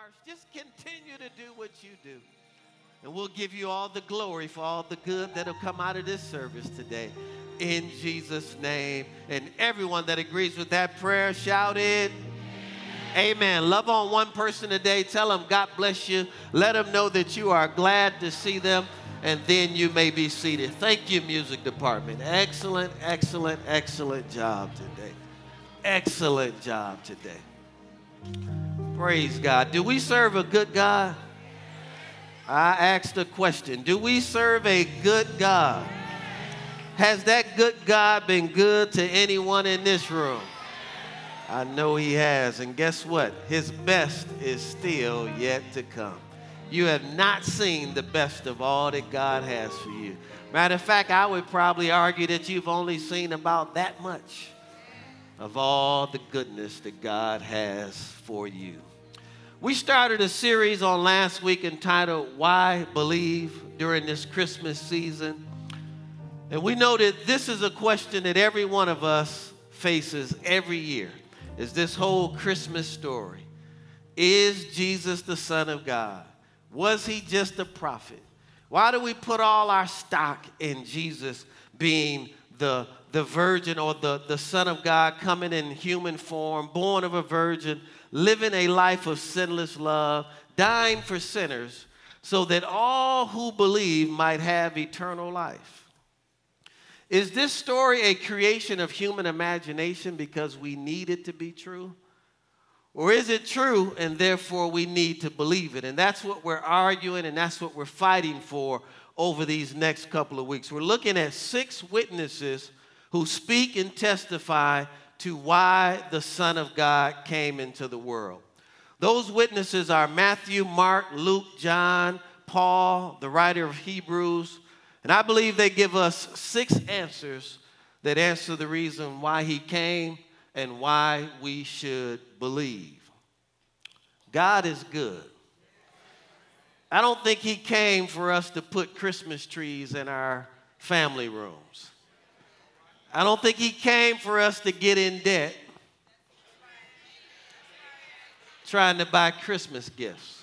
hearts, just continue to do what you do. And we'll give you all the glory for all the good that'll come out of this service today. In Jesus' name. And everyone that agrees with that prayer, shout it. Amen. Love on one person today. Tell them God bless you. Let them know that you are glad to see them. And then you may be seated. Thank you, music department. Excellent, excellent, excellent job today. Excellent job today. Praise God. Do we serve a good God? I asked a question Do we serve a good God? Has that good God been good to anyone in this room? I know He has. And guess what? His best is still yet to come. You have not seen the best of all that God has for you. Matter of fact, I would probably argue that you've only seen about that much of all the goodness that God has for you. We started a series on last week entitled Why Believe during this Christmas season. And we know that this is a question that every one of us faces every year. Is this whole Christmas story? Is Jesus the Son of God? Was he just a prophet? Why do we put all our stock in Jesus being the, the virgin or the, the Son of God coming in human form, born of a virgin, living a life of sinless love, dying for sinners, so that all who believe might have eternal life. Is this story a creation of human imagination because we need it to be true? Or is it true and therefore we need to believe it? And that's what we're arguing and that's what we're fighting for over these next couple of weeks. We're looking at six witnesses who speak and testify to why the Son of God came into the world. Those witnesses are Matthew, Mark, Luke, John, Paul, the writer of Hebrews, and I believe they give us six answers that answer the reason why he came and why we should believe. God is good. I don't think he came for us to put Christmas trees in our family rooms. I don't think he came for us to get in debt trying to buy Christmas gifts.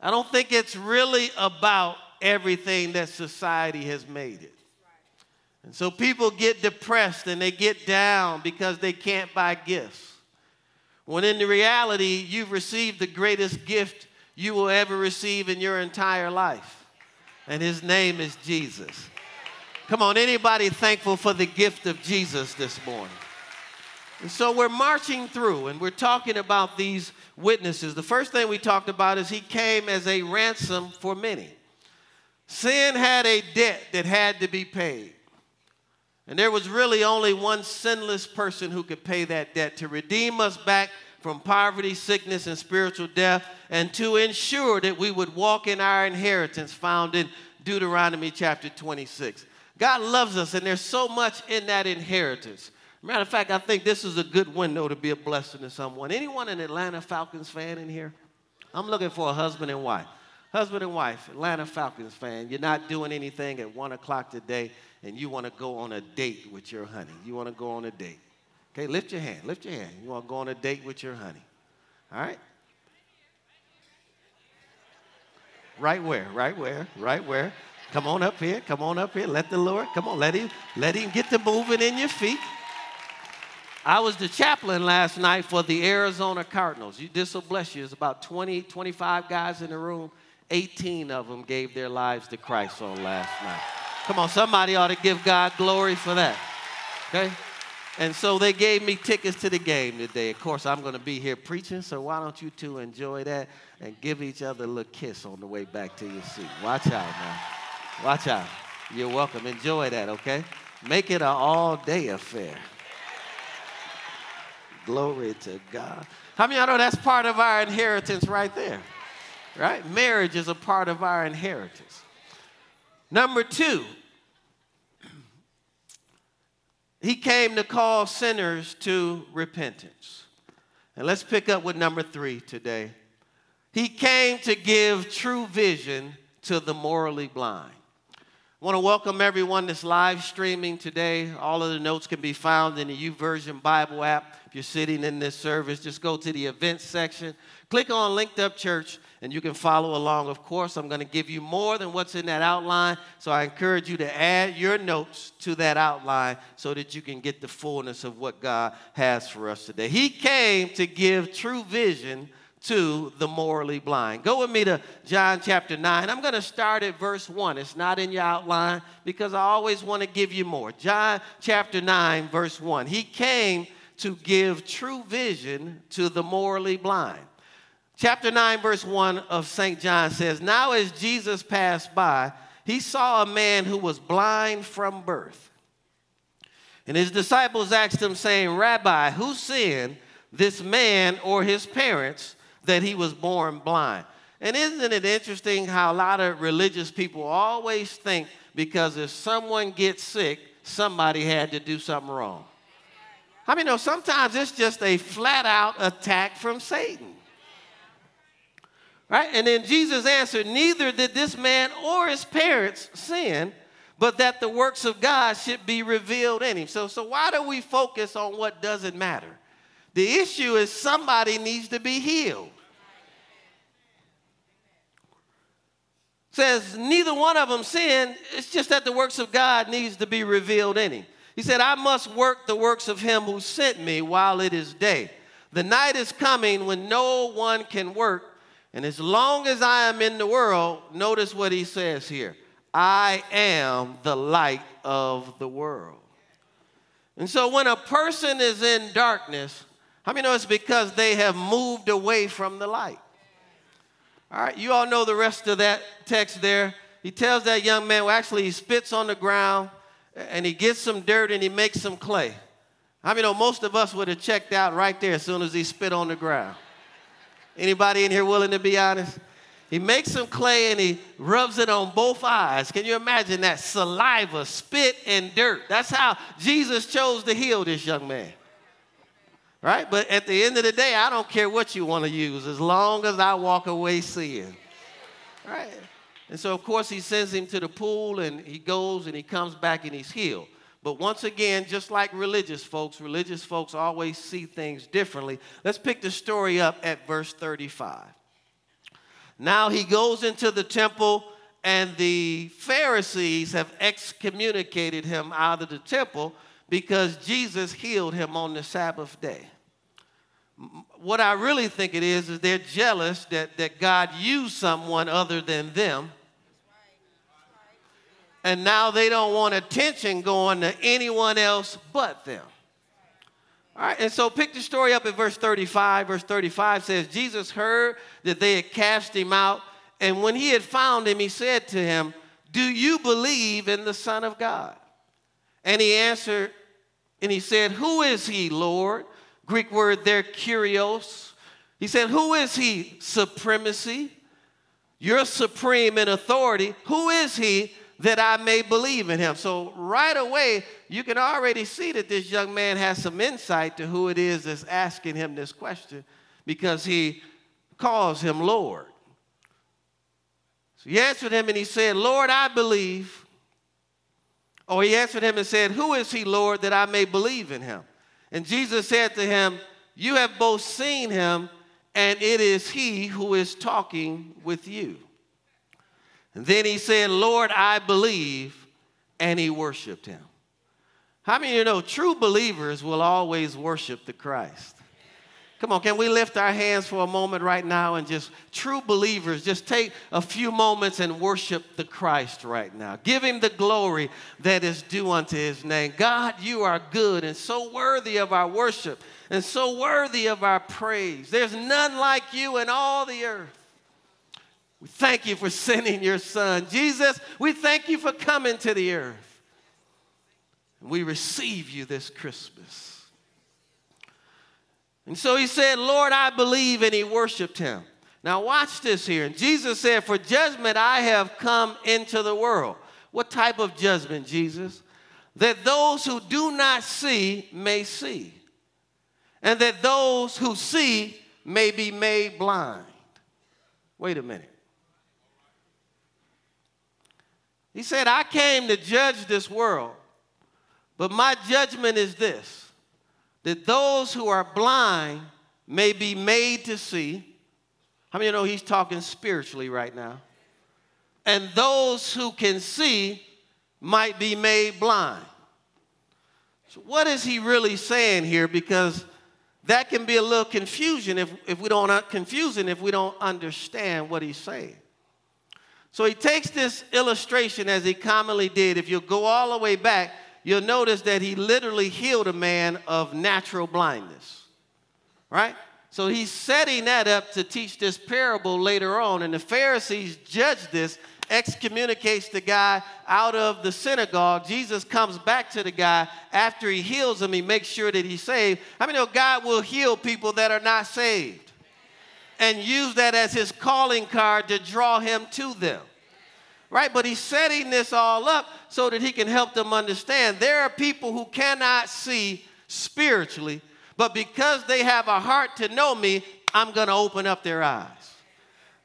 I don't think it's really about everything that society has made it. And so people get depressed and they get down because they can't buy gifts. When in the reality, you've received the greatest gift you will ever receive in your entire life. And his name is Jesus. Come on, anybody thankful for the gift of Jesus this morning? And so we're marching through and we're talking about these witnesses. The first thing we talked about is he came as a ransom for many. Sin had a debt that had to be paid. And there was really only one sinless person who could pay that debt to redeem us back from poverty, sickness, and spiritual death, and to ensure that we would walk in our inheritance found in Deuteronomy chapter 26. God loves us, and there's so much in that inheritance. Matter of fact, I think this is a good window to be a blessing to someone. Anyone an Atlanta Falcons fan in here? I'm looking for a husband and wife. Husband and wife, Atlanta Falcons fan. You're not doing anything at one o'clock today, and you want to go on a date with your honey. You want to go on a date. Okay, lift your hand. Lift your hand. You want to go on a date with your honey. All right? Right where? Right where? Right where? Come on up here. Come on up here. Let the Lord, come on, let him, let him get to moving in your feet. I was the chaplain last night for the Arizona Cardinals. You, this will bless you. There's about 20, 25 guys in the room. 18 of them gave their lives to Christ on last night. Come on, somebody ought to give God glory for that. Okay? And so they gave me tickets to the game today. Of course, I'm going to be here preaching, so why don't you two enjoy that and give each other a little kiss on the way back to your seat? Watch out now. Watch out. You're welcome. Enjoy that, okay? Make it an all day affair. Glory to God. How many of y'all know that's part of our inheritance right there? Right? Marriage is a part of our inheritance. Number two, he came to call sinners to repentance. And let's pick up with number three today. He came to give true vision to the morally blind. I want to welcome everyone that's live streaming today. All of the notes can be found in the YouVersion Bible app. If you're sitting in this service, just go to the events section, click on Linked Up Church, and you can follow along. Of course, I'm going to give you more than what's in that outline, so I encourage you to add your notes to that outline so that you can get the fullness of what God has for us today. He came to give true vision to the morally blind. Go with me to John chapter 9. I'm going to start at verse 1. It's not in your outline because I always want to give you more. John chapter 9, verse 1. He came to give true vision to the morally blind. Chapter 9, verse 1 of St. John says, Now as Jesus passed by, he saw a man who was blind from birth. And his disciples asked him, saying, Rabbi, who sinned, this man or his parents? That he was born blind. And isn't it interesting how a lot of religious people always think because if someone gets sick, somebody had to do something wrong? I mean, no, sometimes it's just a flat out attack from Satan. Right? And then Jesus answered, Neither did this man or his parents sin, but that the works of God should be revealed in him. So, so why do we focus on what doesn't matter? The issue is somebody needs to be healed. Says neither one of them sinned. It's just that the works of God needs to be revealed in him. He said, I must work the works of him who sent me while it is day. The night is coming when no one can work. And as long as I am in the world, notice what he says here I am the light of the world. And so when a person is in darkness, how many know it's because they have moved away from the light? All right, you all know the rest of that text there. He tells that young man, well, actually, he spits on the ground and he gets some dirt and he makes some clay. I mean, most of us would have checked out right there as soon as he spit on the ground. Anybody in here willing to be honest? He makes some clay and he rubs it on both eyes. Can you imagine that? Saliva, spit, and dirt. That's how Jesus chose to heal this young man right? But at the end of the day, I don't care what you want to use as long as I walk away seeing, right? And so, of course, he sends him to the pool and he goes and he comes back and he's healed. But once again, just like religious folks, religious folks always see things differently. Let's pick the story up at verse 35. Now he goes into the temple, and the Pharisees have excommunicated him out of the temple because Jesus healed him on the Sabbath day. What I really think it is, is they're jealous that, that God used someone other than them. And now they don't want attention going to anyone else but them. All right, and so pick the story up at verse 35. Verse 35 says, Jesus heard that they had cast him out, and when he had found him, he said to him, Do you believe in the Son of God? And he answered, and he said, Who is he, Lord? Greek word there, kurios. He said, Who is he? Supremacy. You're supreme in authority. Who is he that I may believe in him? So, right away, you can already see that this young man has some insight to who it is that's asking him this question because he calls him Lord. So he answered him and he said, Lord, I believe. Or he answered him and said, Who is he, Lord, that I may believe in him? And Jesus said to him, You have both seen him, and it is he who is talking with you. And then he said, Lord, I believe, and he worshiped him. How many of you know true believers will always worship the Christ? Come on, can we lift our hands for a moment right now and just, true believers, just take a few moments and worship the Christ right now. Give him the glory that is due unto his name. God, you are good and so worthy of our worship and so worthy of our praise. There's none like you in all the earth. We thank you for sending your son. Jesus, we thank you for coming to the earth. We receive you this Christmas. And so he said, Lord, I believe, and he worshiped him. Now, watch this here. And Jesus said, For judgment I have come into the world. What type of judgment, Jesus? That those who do not see may see, and that those who see may be made blind. Wait a minute. He said, I came to judge this world, but my judgment is this that those who are blind may be made to see. How many you know he's talking spiritually right now? And those who can see might be made blind. So, what is he really saying here? Because that can be a little confusion if, if we don't uh, confusing if we don't understand what he's saying. So he takes this illustration as he commonly did. If you go all the way back, you'll notice that he literally healed a man of natural blindness. Right? So he's setting that up to teach this parable later on. And the Pharisees judge this excommunicates the guy out of the synagogue. Jesus comes back to the guy after he heals him. He makes sure that he's saved. How many know God will heal people that are not saved? And use that as his calling card to draw him to them. Right? But he's setting this all up so that he can help them understand. There are people who cannot see spiritually, but because they have a heart to know me, I'm going to open up their eyes.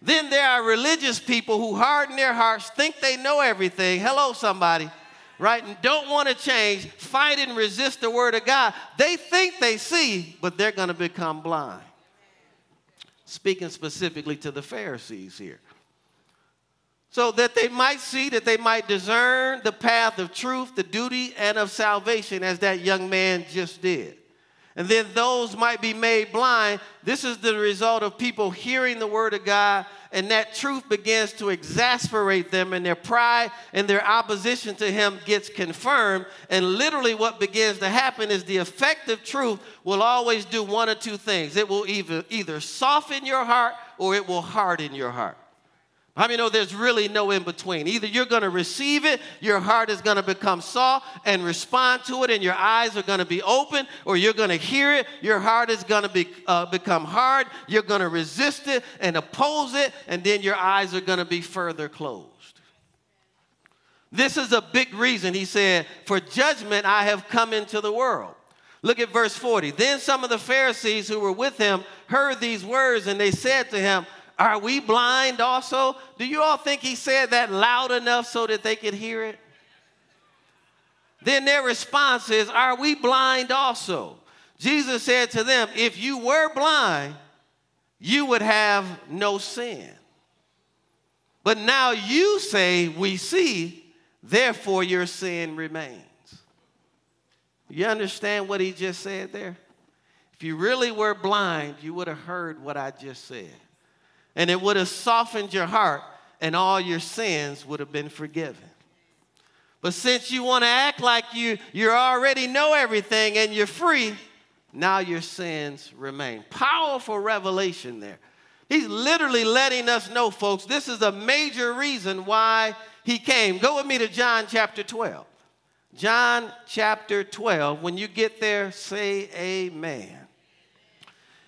Then there are religious people who harden their hearts, think they know everything. Hello, somebody, right? And don't want to change, fight and resist the word of God. They think they see, but they're going to become blind. Speaking specifically to the Pharisees here. So that they might see, that they might discern the path of truth, the duty, and of salvation, as that young man just did and then those might be made blind. This is the result of people hearing the word of God, and that truth begins to exasperate them, and their pride and their opposition to Him gets confirmed. And literally, what begins to happen is the effective truth will always do one or two things it will either, either soften your heart or it will harden your heart. How many know there's really no in between? Either you're going to receive it, your heart is going to become soft and respond to it, and your eyes are going to be open, or you're going to hear it, your heart is going to be, uh, become hard, you're going to resist it and oppose it, and then your eyes are going to be further closed. This is a big reason, he said, for judgment I have come into the world. Look at verse 40. Then some of the Pharisees who were with him heard these words, and they said to him, are we blind also? Do you all think he said that loud enough so that they could hear it? Then their response is, Are we blind also? Jesus said to them, If you were blind, you would have no sin. But now you say, We see, therefore your sin remains. You understand what he just said there? If you really were blind, you would have heard what I just said and it would have softened your heart, and all your sins would have been forgiven. But since you want to act like you, you already know everything and you're free, now your sins remain. Powerful revelation there. He's literally letting us know, folks, this is a major reason why he came. Go with me to John chapter 12. John chapter 12. When you get there, say amen.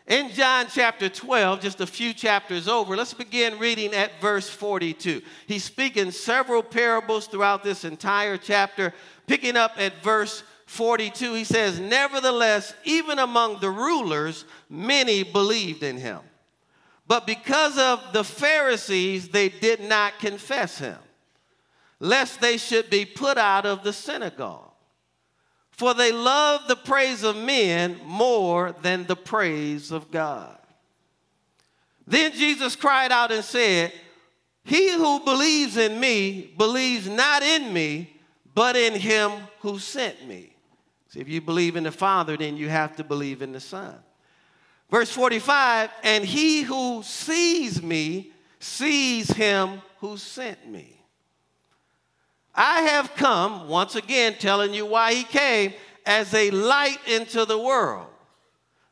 In John chapter 12, just a few chapters over, let's begin reading at verse 42. He's speaking several parables throughout this entire chapter. Picking up at verse 42, he says, Nevertheless, even among the rulers, many believed in him. But because of the Pharisees, they did not confess him, lest they should be put out of the synagogue. For they love the praise of men more than the praise of God. Then Jesus cried out and said, He who believes in me believes not in me, but in him who sent me. See, if you believe in the Father, then you have to believe in the Son. Verse 45 And he who sees me sees him who sent me. I have come, once again telling you why he came, as a light into the world,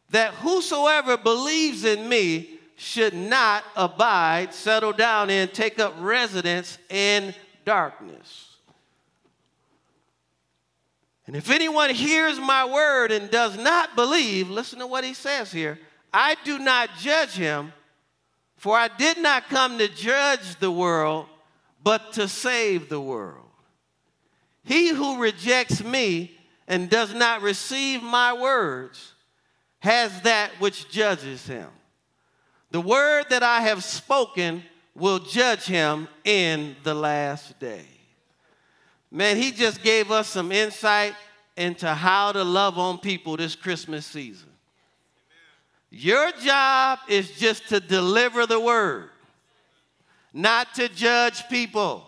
that whosoever believes in me should not abide, settle down in, take up residence in darkness. And if anyone hears my word and does not believe, listen to what he says here I do not judge him, for I did not come to judge the world, but to save the world. He who rejects me and does not receive my words has that which judges him. The word that I have spoken will judge him in the last day. Man, he just gave us some insight into how to love on people this Christmas season. Your job is just to deliver the word, not to judge people.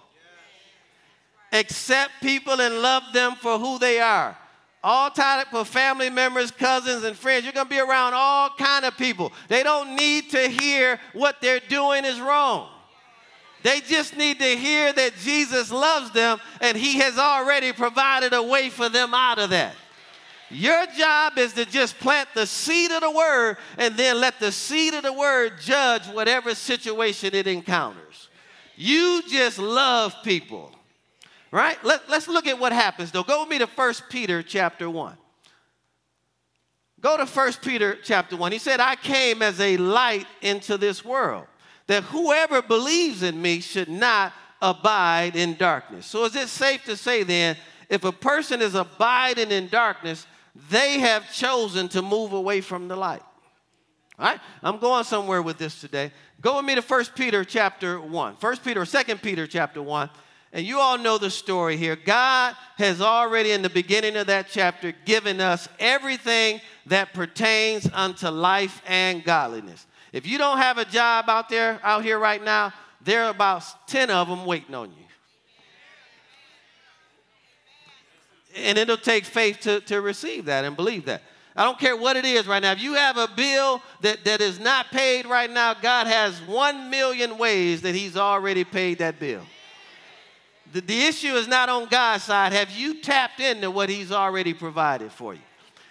Accept people and love them for who they are. All type of family members, cousins, and friends. You're gonna be around all kind of people. They don't need to hear what they're doing is wrong. They just need to hear that Jesus loves them and He has already provided a way for them out of that. Your job is to just plant the seed of the word and then let the seed of the word judge whatever situation it encounters. You just love people. Right? Let, let's look at what happens though. Go with me to 1 Peter chapter 1. Go to 1 Peter chapter 1. He said, I came as a light into this world that whoever believes in me should not abide in darkness. So, is it safe to say then, if a person is abiding in darkness, they have chosen to move away from the light? All right, I'm going somewhere with this today. Go with me to 1 Peter chapter 1. 1 Peter or 2 Peter chapter 1. And you all know the story here. God has already, in the beginning of that chapter, given us everything that pertains unto life and godliness. If you don't have a job out there, out here right now, there are about 10 of them waiting on you. And it'll take faith to, to receive that and believe that. I don't care what it is right now. If you have a bill that, that is not paid right now, God has one million ways that He's already paid that bill. The, the issue is not on God's side. Have you tapped into what He's already provided for you?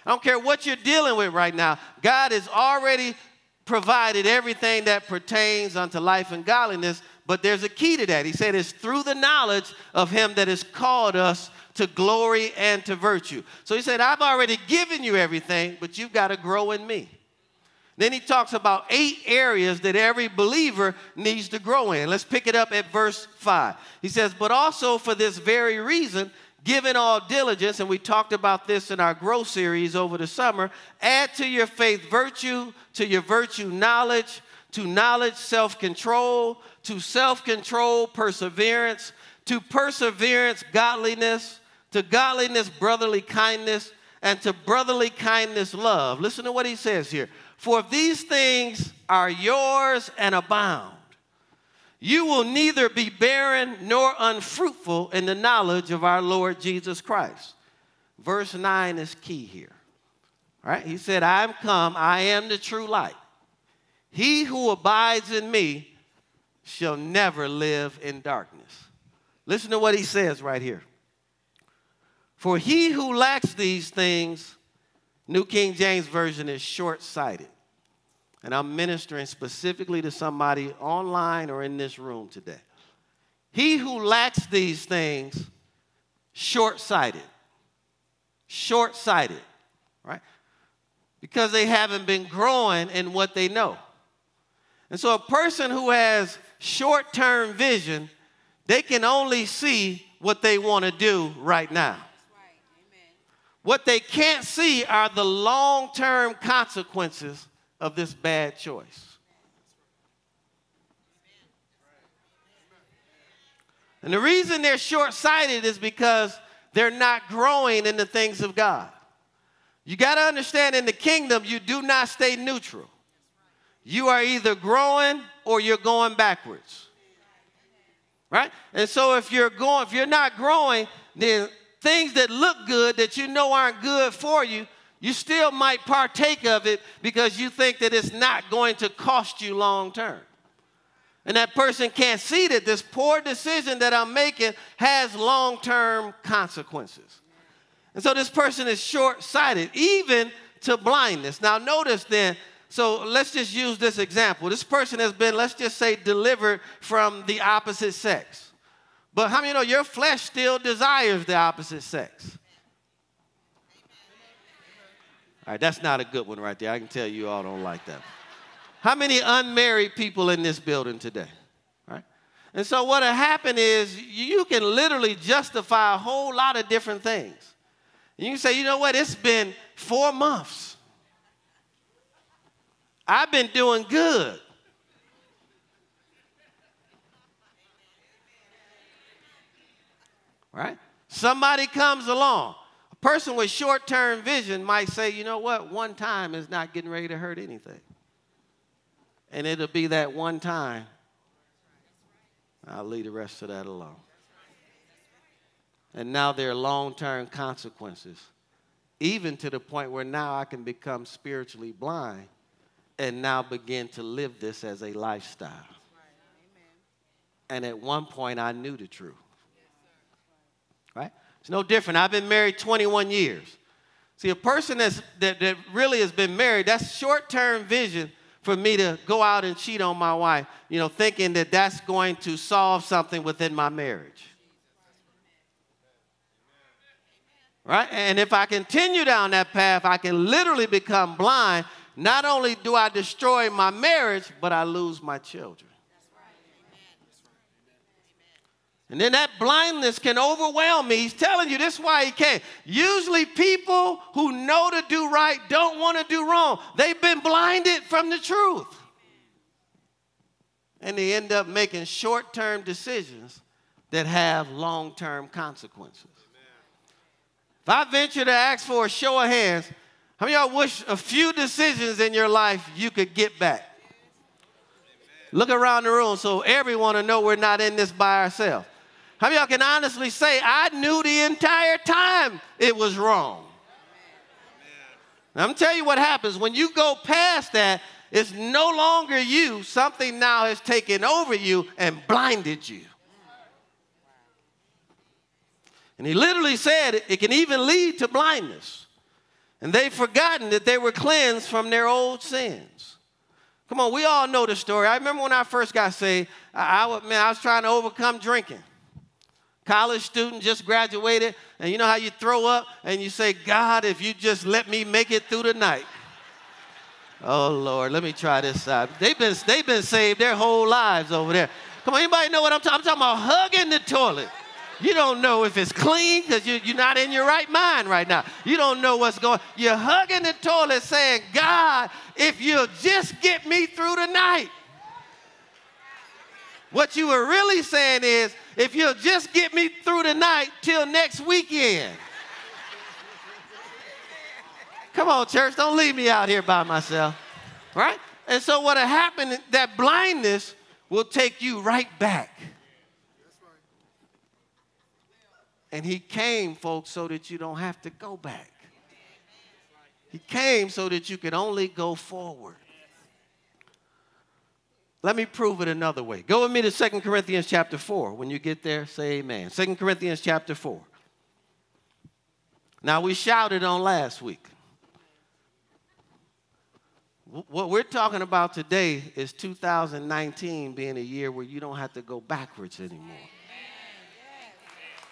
I don't care what you're dealing with right now. God has already provided everything that pertains unto life and godliness, but there's a key to that. He said it's through the knowledge of him that has called us to glory and to virtue. So he said, I've already given you everything, but you've got to grow in me. Then he talks about eight areas that every believer needs to grow in. Let's pick it up at verse 5. He says, But also for this very reason, Given all diligence, and we talked about this in our growth series over the summer, add to your faith virtue, to your virtue knowledge, to knowledge self control, to self control perseverance, to perseverance godliness, to godliness brotherly kindness, and to brotherly kindness love. Listen to what he says here. For if these things are yours and abound, you will neither be barren nor unfruitful in the knowledge of our Lord Jesus Christ. Verse 9 is key here. All right? He said, I am come, I am the true light. He who abides in me shall never live in darkness. Listen to what he says right here. For he who lacks these things, New King James Version is short sighted and I'm ministering specifically to somebody online or in this room today. He who lacks these things, short sighted. Short sighted, right? Because they haven't been growing in what they know. And so a person who has short term vision, they can only see what they want to do right now. What they can't see are the long term consequences of this bad choice. And the reason they're short sighted is because they're not growing in the things of God. You got to understand in the kingdom, you do not stay neutral. You are either growing or you're going backwards. Right? And so if you're going, if you're not growing, then things that look good that you know aren't good for you, you still might partake of it because you think that it's not going to cost you long term. And that person can't see that this poor decision that I'm making has long term consequences. And so this person is short sighted, even to blindness. Now, notice then, so let's just use this example. This person has been, let's just say, delivered from the opposite sex. But how many know your flesh still desires the opposite sex? All right, that's not a good one right there. I can tell you all don't like that. How many unmarried people in this building today? Right? And so what will happen is you can literally justify a whole lot of different things. You can say, you know what, it's been four months. I've been doing good. Right? Somebody comes along. A person with short term vision might say, you know what, one time is not getting ready to hurt anything. And it'll be that one time. I'll leave the rest of that alone. And now there are long term consequences, even to the point where now I can become spiritually blind and now begin to live this as a lifestyle. And at one point, I knew the truth. It's no different. I've been married 21 years. See, a person that's, that, that really has been married, that's short term vision for me to go out and cheat on my wife, you know, thinking that that's going to solve something within my marriage. Right? And if I continue down that path, I can literally become blind. Not only do I destroy my marriage, but I lose my children. And then that blindness can overwhelm me. He's telling you this is why he came. Usually, people who know to do right don't want to do wrong. They've been blinded from the truth. And they end up making short term decisions that have long term consequences. If I venture to ask for a show of hands, how many of y'all wish a few decisions in your life you could get back? Look around the room so everyone will know we're not in this by ourselves. How many y'all can honestly say, I knew the entire time it was wrong? Now, I'm gonna tell you what happens when you go past that, it's no longer you. Something now has taken over you and blinded you. And he literally said it can even lead to blindness. And they've forgotten that they were cleansed from their old sins. Come on, we all know the story. I remember when I first got saved, I, I, man, I was trying to overcome drinking. College student just graduated, and you know how you throw up and you say, God, if you just let me make it through the night. Oh Lord, let me try this side. They've been, they've been saved their whole lives over there. Come on, anybody know what I'm talking? I'm talking about hugging the toilet. You don't know if it's clean because you, you're not in your right mind right now. You don't know what's going You're hugging the toilet saying, God, if you'll just get me through the night. What you were really saying is, if you'll just get me through the night till next weekend. Come on, church, don't leave me out here by myself. Right? And so what happened, that blindness will take you right back And he came, folks, so that you don't have to go back. He came so that you could only go forward. Let me prove it another way. Go with me to 2 Corinthians chapter 4. When you get there, say amen. 2 Corinthians chapter 4. Now, we shouted on last week. What we're talking about today is 2019 being a year where you don't have to go backwards anymore.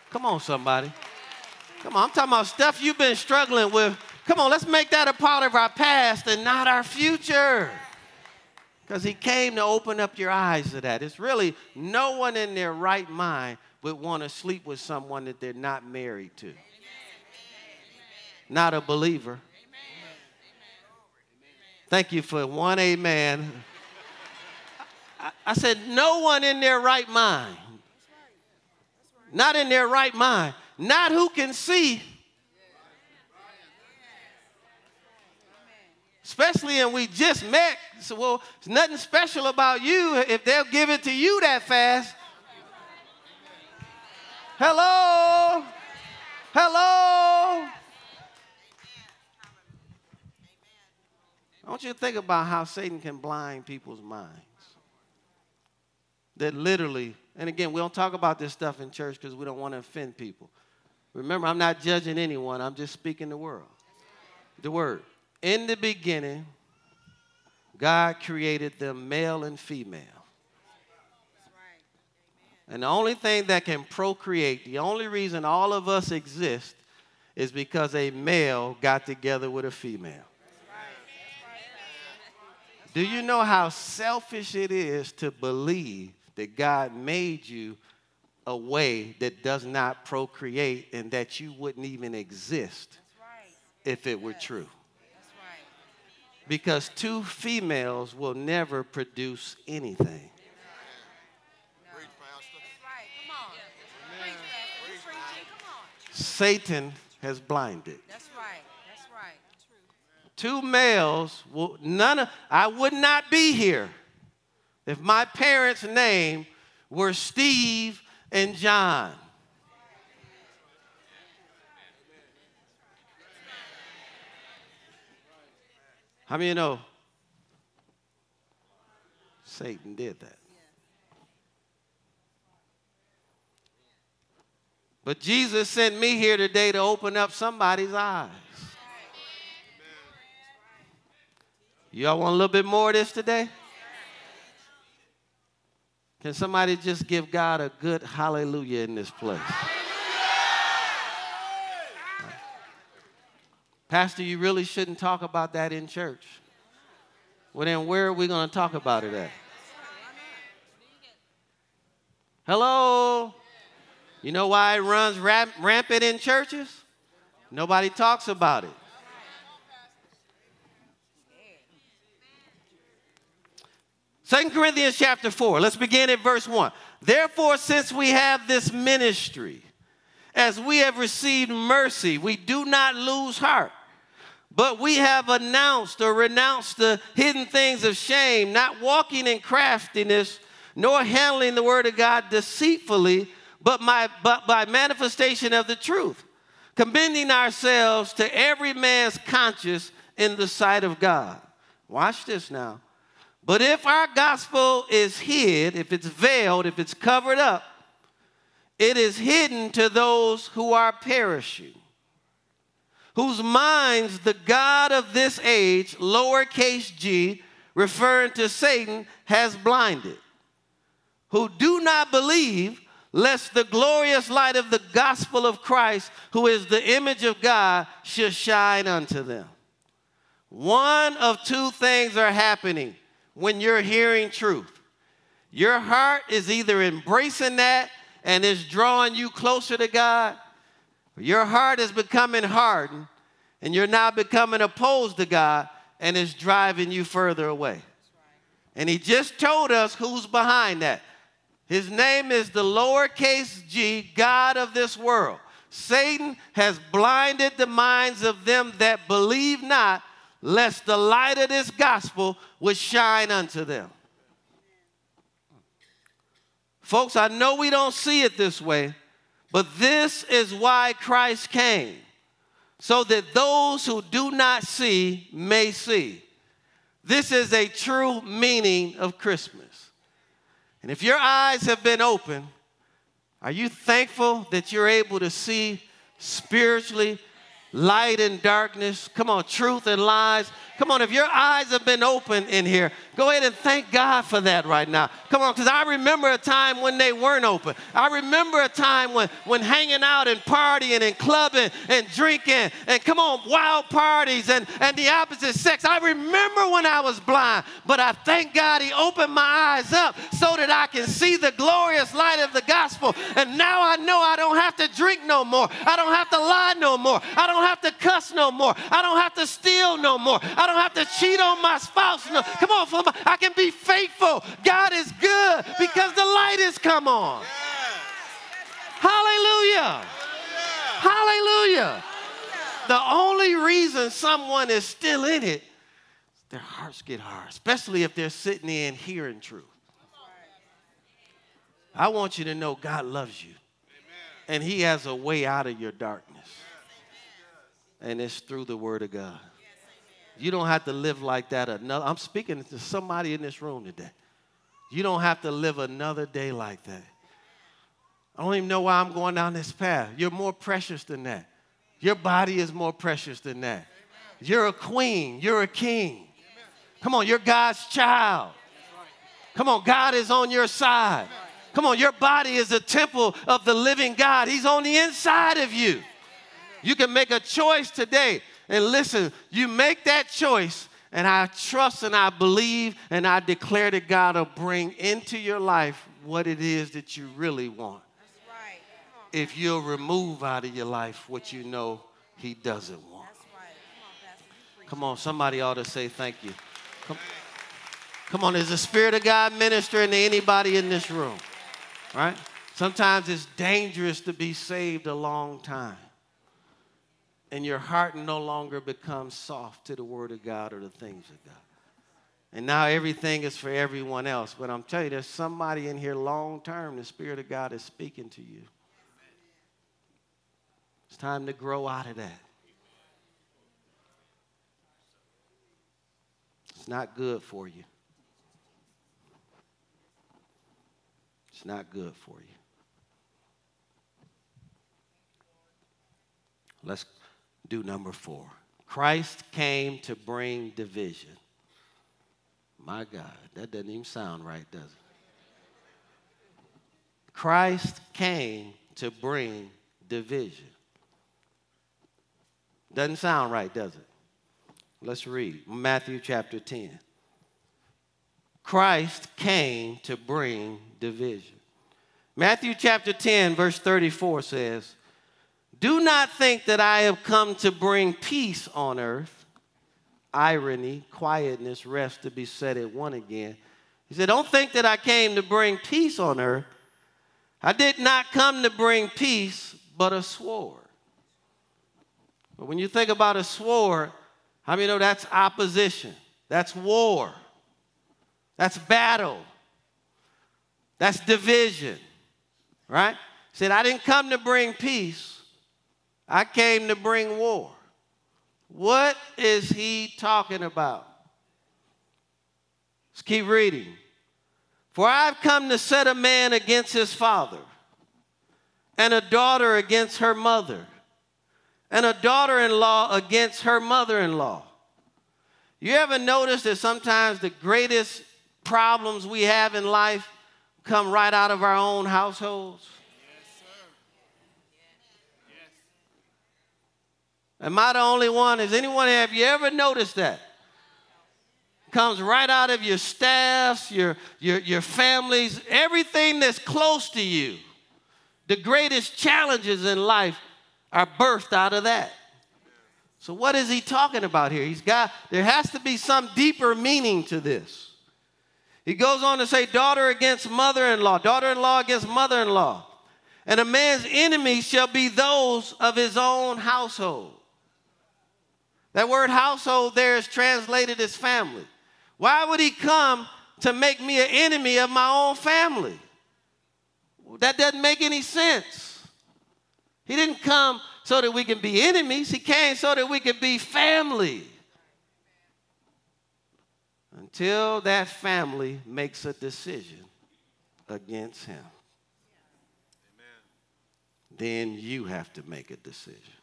Come on, somebody. Come on, I'm talking about stuff you've been struggling with. Come on, let's make that a part of our past and not our future. Because he came to open up your eyes to that. It's really no one in their right mind would want to sleep with someone that they're not married to, not a believer. Thank you for one amen. I said, no one in their right mind not in their right mind, not who can see. Especially, and we just met, so well, there's nothing special about you if they'll give it to you that fast. Hello? Hello? I want you to think about how Satan can blind people's minds. That literally and again, we don't talk about this stuff in church because we don't want to offend people. Remember, I'm not judging anyone, I'm just speaking the word. The word. In the beginning, God created them male and female. And the only thing that can procreate, the only reason all of us exist, is because a male got together with a female. Do you know how selfish it is to believe that God made you a way that does not procreate and that you wouldn't even exist if it were true. Because two females will never produce anything. Satan has blinded. That's right. That's right. Two males, will, none of, I would not be here if my parents' name were Steve and John. How many know Satan did that? But Jesus sent me here today to open up somebody's eyes. Y'all want a little bit more of this today? Can somebody just give God a good hallelujah in this place? Pastor, you really shouldn't talk about that in church. Well, then where are we going to talk about it at? Hello? You know why it runs ramp- rampant in churches? Nobody talks about it. Second Corinthians chapter 4, let's begin at verse 1. Therefore, since we have this ministry, as we have received mercy, we do not lose heart. But we have announced or renounced the hidden things of shame, not walking in craftiness, nor handling the word of God deceitfully, but, but by manifestation of the truth, commending ourselves to every man's conscience in the sight of God. Watch this now. But if our gospel is hid, if it's veiled, if it's covered up, it is hidden to those who are perishing, whose minds the God of this age, lowercase g, referring to Satan, has blinded, who do not believe, lest the glorious light of the gospel of Christ, who is the image of God, should shine unto them. One of two things are happening when you're hearing truth. Your heart is either embracing that and is drawing you closer to God, your heart is becoming hardened and you're now becoming opposed to God and it's driving you further away. And he just told us who's behind that. His name is the lowercase g, God of this world. Satan has blinded the minds of them that believe not lest the light of this gospel would shine unto them. Folks, I know we don't see it this way, but this is why Christ came, so that those who do not see may see. This is a true meaning of Christmas. And if your eyes have been open, are you thankful that you're able to see spiritually light and darkness? Come on, truth and lies. Come on, if your eyes have been open in here, go ahead and thank God for that right now. Come on, because I remember a time when they weren't open. I remember a time when, when hanging out and partying and clubbing and drinking and come on, wild parties and, and the opposite sex. I remember when I was blind, but I thank God He opened my eyes up so that I can see the glorious light of the gospel. And now I know I don't have to drink no more. I don't have to lie no more. I don't have to cuss no more. I don't have to steal no more. I don't have to cheat on my spouse. No. Come on, I can be faithful. God is good because the light has come on. Hallelujah. Hallelujah. The only reason someone is still in it, their hearts get hard, especially if they're sitting in hearing truth. I want you to know God loves you. And He has a way out of your darkness. And it's through the Word of God. You don't have to live like that another. I'm speaking to somebody in this room today. You don't have to live another day like that. I don't even know why I'm going down this path. You're more precious than that. Your body is more precious than that. You're a queen. You're a king. Come on, you're God's child. Come on, God is on your side. Come on, your body is a temple of the living God. He's on the inside of you. You can make a choice today and listen, you make that choice, and I trust and I believe and I declare that God will bring into your life what it is that you really want. Right. If you'll remove out of your life what you know He doesn't want. Right. Come, on, Come on, somebody ought to say thank you. Come, come on, is the Spirit of God ministering to anybody in this room? Right? Sometimes it's dangerous to be saved a long time. And your heart no longer becomes soft to the Word of God or the things of God. And now everything is for everyone else. But I'm telling you, there's somebody in here long term, the Spirit of God is speaking to you. It's time to grow out of that. It's not good for you. It's not good for you. Let's do number four. Christ came to bring division. My God, that doesn't even sound right, does it? Christ came to bring division. Doesn't sound right, does it? Let's read Matthew chapter 10. Christ came to bring division. Matthew chapter 10, verse 34 says, Do not think that I have come to bring peace on earth. Eirene, quietness, rest to be set at one again. He said, Don't think that I came to bring peace on earth. I did not come to bring peace, but a sword. But when you think about a sword, how many know that's opposition? That's war. That's battle. That's division. Right? He said, I didn't come to bring peace, I came to bring war. What is he talking about? Let's keep reading. For I've come to set a man against his father, and a daughter against her mother, and a daughter in law against her mother in law. You ever notice that sometimes the greatest problems we have in life come right out of our own households? Am I the only one? Has anyone, have you ever noticed that? Comes right out of your staffs, your, your, your families, everything that's close to you. The greatest challenges in life are birthed out of that. So, what is he talking about here? He's got, there has to be some deeper meaning to this. He goes on to say, daughter against mother in law, daughter in law against mother in law. And a man's enemies shall be those of his own household. That word household there is translated as family. Why would he come to make me an enemy of my own family? That doesn't make any sense. He didn't come so that we can be enemies, he came so that we could be family. Until that family makes a decision against him, Amen. then you have to make a decision.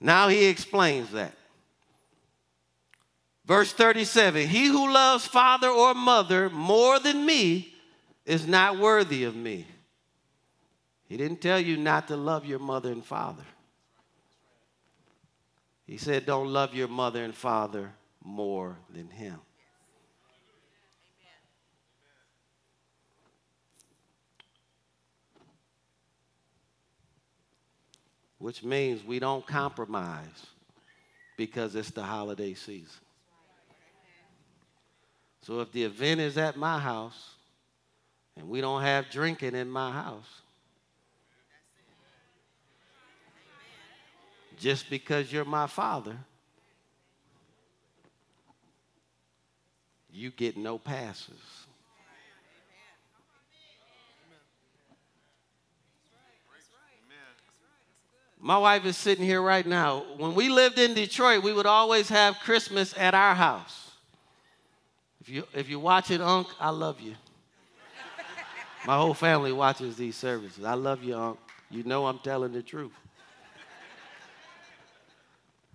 Now he explains that. Verse 37 He who loves father or mother more than me is not worthy of me. He didn't tell you not to love your mother and father. He said, Don't love your mother and father more than him. Which means we don't compromise because it's the holiday season. So if the event is at my house and we don't have drinking in my house, just because you're my father, you get no passes. My wife is sitting here right now. When we lived in Detroit, we would always have Christmas at our house. If you if you watch it, Unc, I love you. My whole family watches these services. I love you, Unc. You know I'm telling the truth.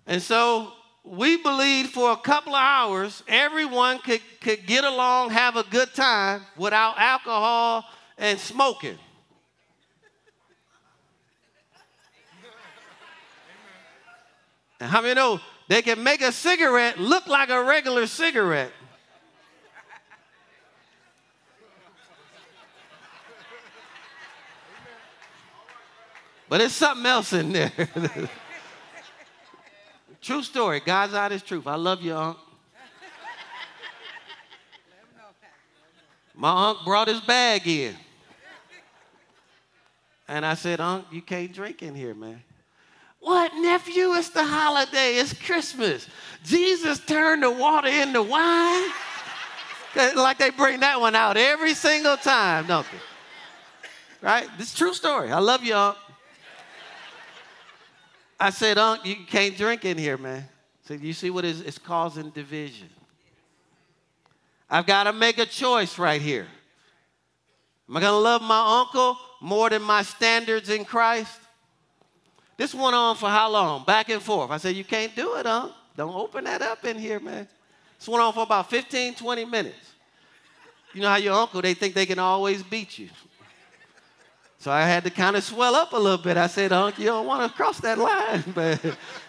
And so we believed for a couple of hours everyone could, could get along, have a good time without alcohol and smoking. And how many know they can make a cigarette look like a regular cigarette? But it's something else in there. True story. God's out his truth. I love you, Unc. My uncle brought his bag in. And I said, Unc, you can't drink in here, man. What, nephew? It's the holiday. It's Christmas. Jesus turned the water into wine. like they bring that one out every single time, don't they? Right? This is true story. I love you, Unc. I said, Unc, you can't drink in here, man. So you see what is it's causing division. I've got to make a choice right here. Am I going to love my uncle more than my standards in Christ? This went on for how long? Back and forth. I said, You can't do it, huh? Don't open that up in here, man. This went on for about 15, 20 minutes. You know how your uncle, they think they can always beat you. So I had to kind of swell up a little bit. I said, Uncle, you don't want to cross that line, but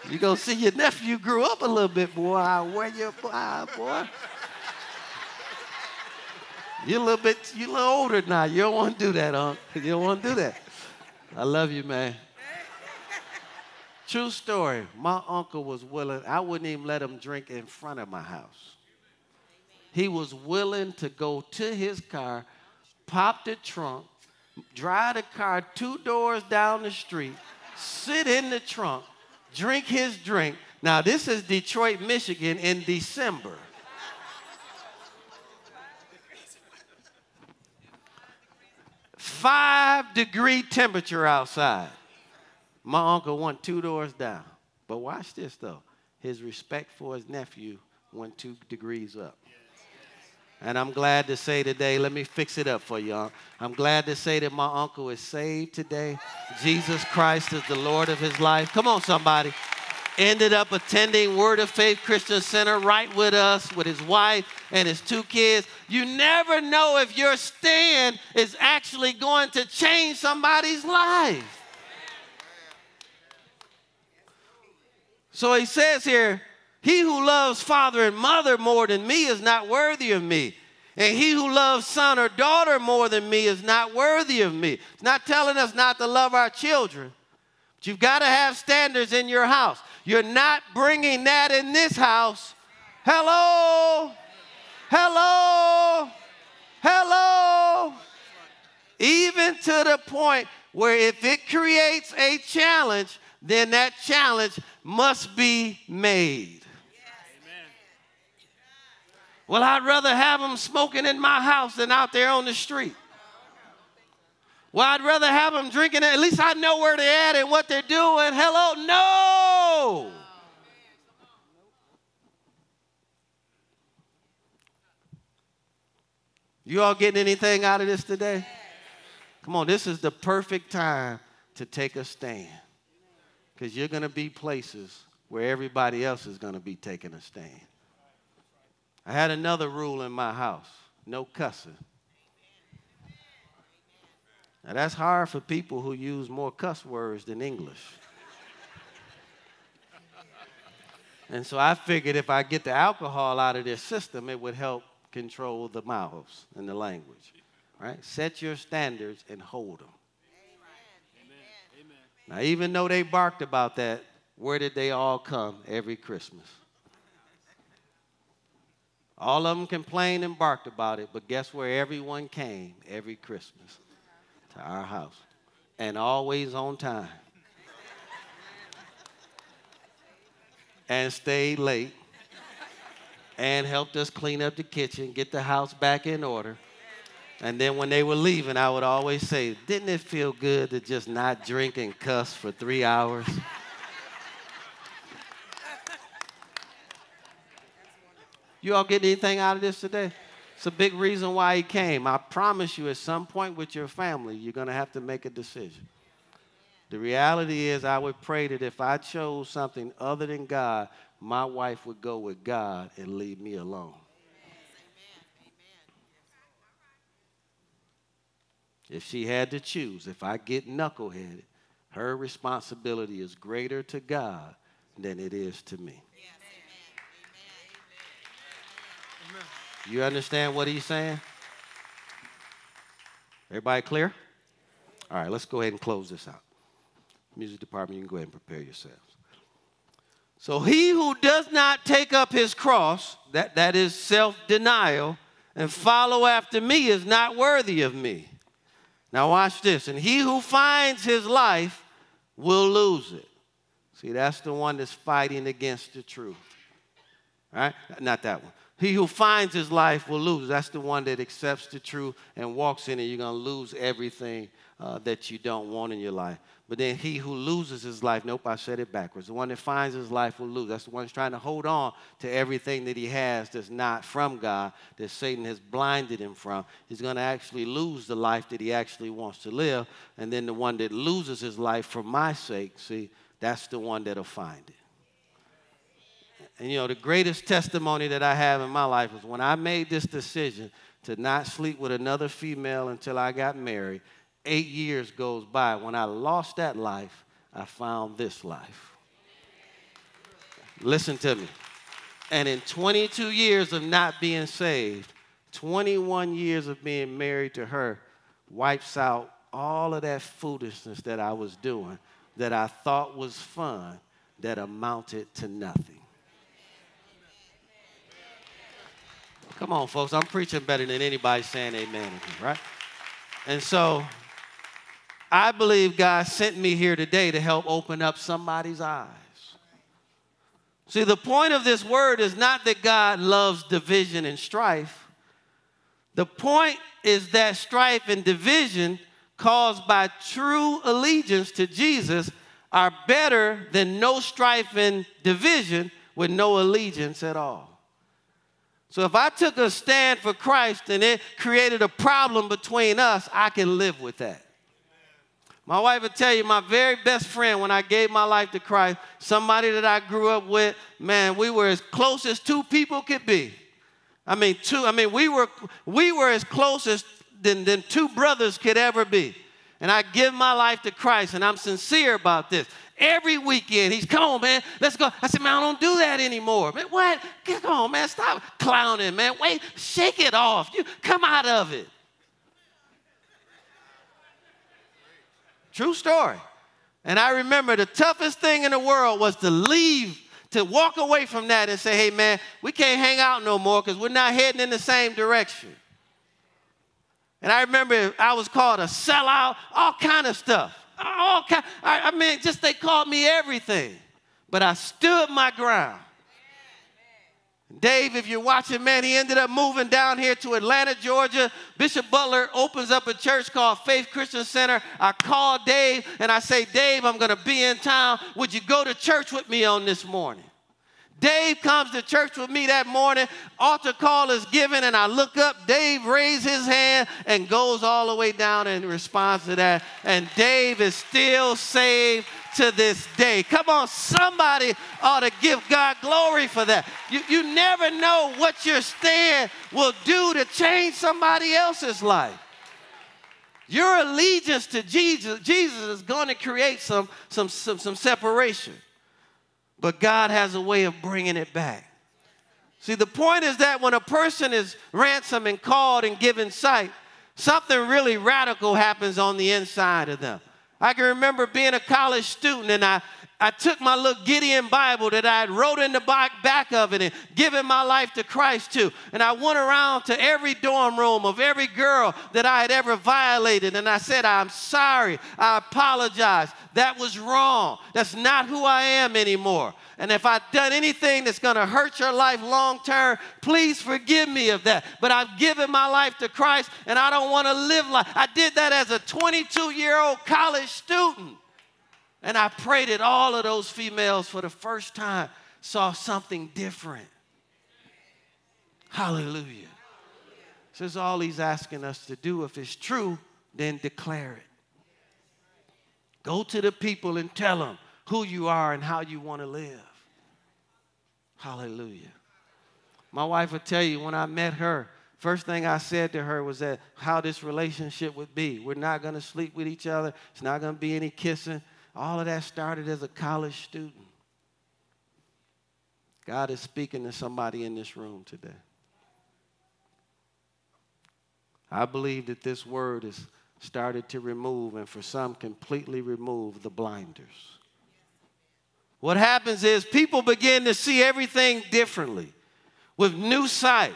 you going to see your nephew grew up a little bit, boy. Where you, boy, boy. You're a little bit, you're a little older now. You don't want to do that, Uncle. You don't want to do that. I love you, man. True story. My uncle was willing, I wouldn't even let him drink in front of my house. He was willing to go to his car, pop the trunk, drive the car two doors down the street, sit in the trunk, drink his drink. Now, this is Detroit, Michigan in December. Five degree temperature outside. My uncle went two doors down. But watch this though. His respect for his nephew went two degrees up. And I'm glad to say today, let me fix it up for y'all. I'm glad to say that my uncle is saved today. Jesus Christ is the Lord of his life. Come on, somebody. Ended up attending Word of Faith Christian Center right with us, with his wife and his two kids. You never know if your stand is actually going to change somebody's life. So he says here, He who loves father and mother more than me is not worthy of me. And he who loves son or daughter more than me is not worthy of me. It's not telling us not to love our children. But you've got to have standards in your house. You're not bringing that in this house. Hello? Hello? Hello? Even to the point where if it creates a challenge, then that challenge must be made. Well, I'd rather have them smoking in my house than out there on the street. Well, I'd rather have them drinking. At least I know where they're at and what they're doing. Hello, no. You all getting anything out of this today? Come on, this is the perfect time to take a stand because you're going to be places where everybody else is going to be taking a stand. I had another rule in my house no cussing. Now, that's hard for people who use more cuss words than English. and so I figured if I get the alcohol out of their system, it would help control the mouths and the language. Right? Set your standards and hold them. Now, even though they barked about that, where did they all come every Christmas? All of them complained and barked about it, but guess where everyone came every Christmas? To our house. And always on time. and stayed late. And helped us clean up the kitchen, get the house back in order. And then when they were leaving, I would always say, Didn't it feel good to just not drink and cuss for three hours? you all get anything out of this today? It's a big reason why he came. I promise you, at some point with your family, you're going to have to make a decision. The reality is, I would pray that if I chose something other than God, my wife would go with God and leave me alone. If she had to choose, if I get knuckleheaded, her responsibility is greater to God than it is to me. You understand what he's saying? Everybody clear? All right, let's go ahead and close this out. Music department, you can go ahead and prepare yourselves. So he who does not take up his cross, that, that is self-denial, and follow after me is not worthy of me. Now, watch this. And he who finds his life will lose it. See, that's the one that's fighting against the truth. All right? Not that one. He who finds his life will lose. That's the one that accepts the truth and walks in it. You're going to lose everything uh, that you don't want in your life. But then he who loses his life, nope, I said it backwards. The one that finds his life will lose. That's the one who's trying to hold on to everything that he has that's not from God, that Satan has blinded him from. He's going to actually lose the life that he actually wants to live. And then the one that loses his life for my sake, see, that's the one that'll find it. And you know, the greatest testimony that I have in my life was when I made this decision to not sleep with another female until I got married eight years goes by. When I lost that life, I found this life. Listen to me. And in 22 years of not being saved, 21 years of being married to her wipes out all of that foolishness that I was doing that I thought was fun that amounted to nothing. Come on, folks. I'm preaching better than anybody saying amen, right? And so I believe God sent me here today to help open up somebody's eyes. See, the point of this word is not that God loves division and strife. The point is that strife and division caused by true allegiance to Jesus are better than no strife and division with no allegiance at all. So if I took a stand for Christ and it created a problem between us, I can live with that. My wife would tell you, my very best friend, when I gave my life to Christ, somebody that I grew up with, man, we were as close as two people could be. I mean, two, I mean, we were we were as close as than, than two brothers could ever be. And I give my life to Christ, and I'm sincere about this. Every weekend, he's, come on, man, let's go. I said, man, I don't do that anymore. Man, what? Come on, man, stop clowning, man. Wait, shake it off. You come out of it. True story. And I remember the toughest thing in the world was to leave, to walk away from that and say, hey, man, we can't hang out no more because we're not heading in the same direction. And I remember I was called a sellout, all kind of stuff. All kind, I, I mean, just they called me everything. But I stood my ground. Dave, if you're watching, man, he ended up moving down here to Atlanta, Georgia. Bishop Butler opens up a church called Faith Christian Center. I call Dave and I say, Dave, I'm going to be in town. Would you go to church with me on this morning? Dave comes to church with me that morning. Altar call is given, and I look up. Dave raises his hand and goes all the way down in response to that. And Dave is still saved to this day. Come on, somebody ought to give God glory for that. You, you never know what your stand will do to change somebody else's life. Your allegiance to Jesus, Jesus is going to create some, some, some, some separation. But God has a way of bringing it back. See, the point is that when a person is ransomed and called and given sight, something really radical happens on the inside of them. I can remember being a college student and I, I took my little Gideon Bible that I had wrote in the back of it and given my life to Christ to. And I went around to every dorm room of every girl that I had ever violated. And I said, I'm sorry. I apologize. That was wrong. That's not who I am anymore. And if I've done anything that's going to hurt your life long term, please forgive me of that. But I've given my life to Christ and I don't want to live like I did that as a 22 year old college student. And I prayed that all of those females for the first time saw something different. Hallelujah. This is all he's asking us to do. If it's true, then declare it. Go to the people and tell them who you are and how you want to live. Hallelujah. My wife would tell you when I met her, first thing I said to her was that how this relationship would be. We're not going to sleep with each other. It's not going to be any kissing. All of that started as a college student. God is speaking to somebody in this room today. I believe that this word has started to remove, and for some, completely remove the blinders. What happens is people begin to see everything differently with new sight.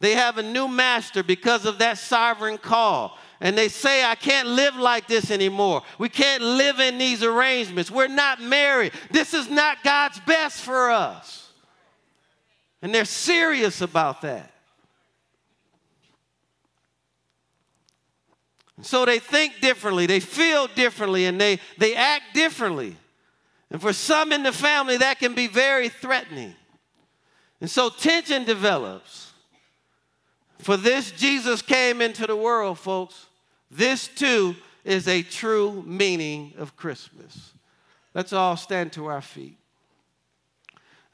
They have a new master because of that sovereign call. And they say, I can't live like this anymore. We can't live in these arrangements. We're not married. This is not God's best for us. And they're serious about that. So they think differently, they feel differently, and they, they act differently. And for some in the family, that can be very threatening. And so tension develops. For this, Jesus came into the world, folks. This too is a true meaning of Christmas. Let's all stand to our feet.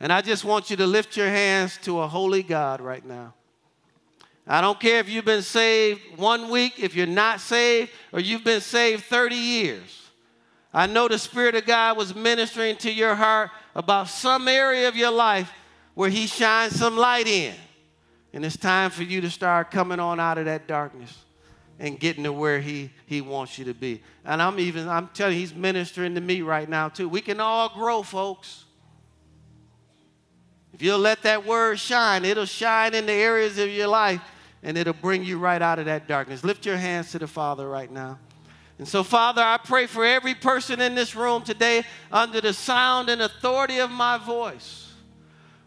And I just want you to lift your hands to a holy God right now. I don't care if you've been saved one week, if you're not saved, or you've been saved 30 years. I know the Spirit of God was ministering to your heart about some area of your life where He shines some light in. And it's time for you to start coming on out of that darkness and getting to where He, he wants you to be. And I'm even, I'm telling you, He's ministering to me right now too. We can all grow, folks. If you'll let that word shine, it'll shine in the areas of your life and it'll bring you right out of that darkness. Lift your hands to the Father right now. And so, Father, I pray for every person in this room today under the sound and authority of my voice.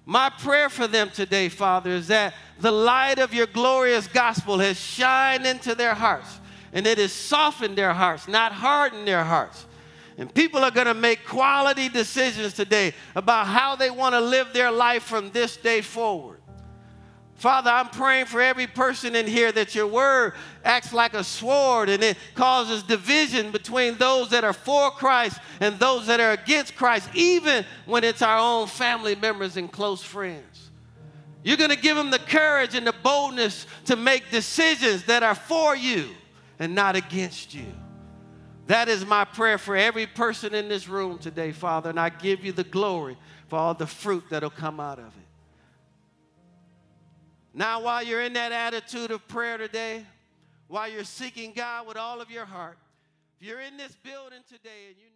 My prayer for them today, Father, is that the light of your glorious gospel has shined into their hearts and it has softened their hearts, not hardened their hearts. And people are going to make quality decisions today about how they want to live their life from this day forward. Father, I'm praying for every person in here that your word acts like a sword and it causes division between those that are for Christ and those that are against Christ, even when it's our own family members and close friends. You're going to give them the courage and the boldness to make decisions that are for you and not against you. That is my prayer for every person in this room today, Father, and I give you the glory for all the fruit that'll come out of it. Now, while you're in that attitude of prayer today, while you're seeking God with all of your heart, if you're in this building today and you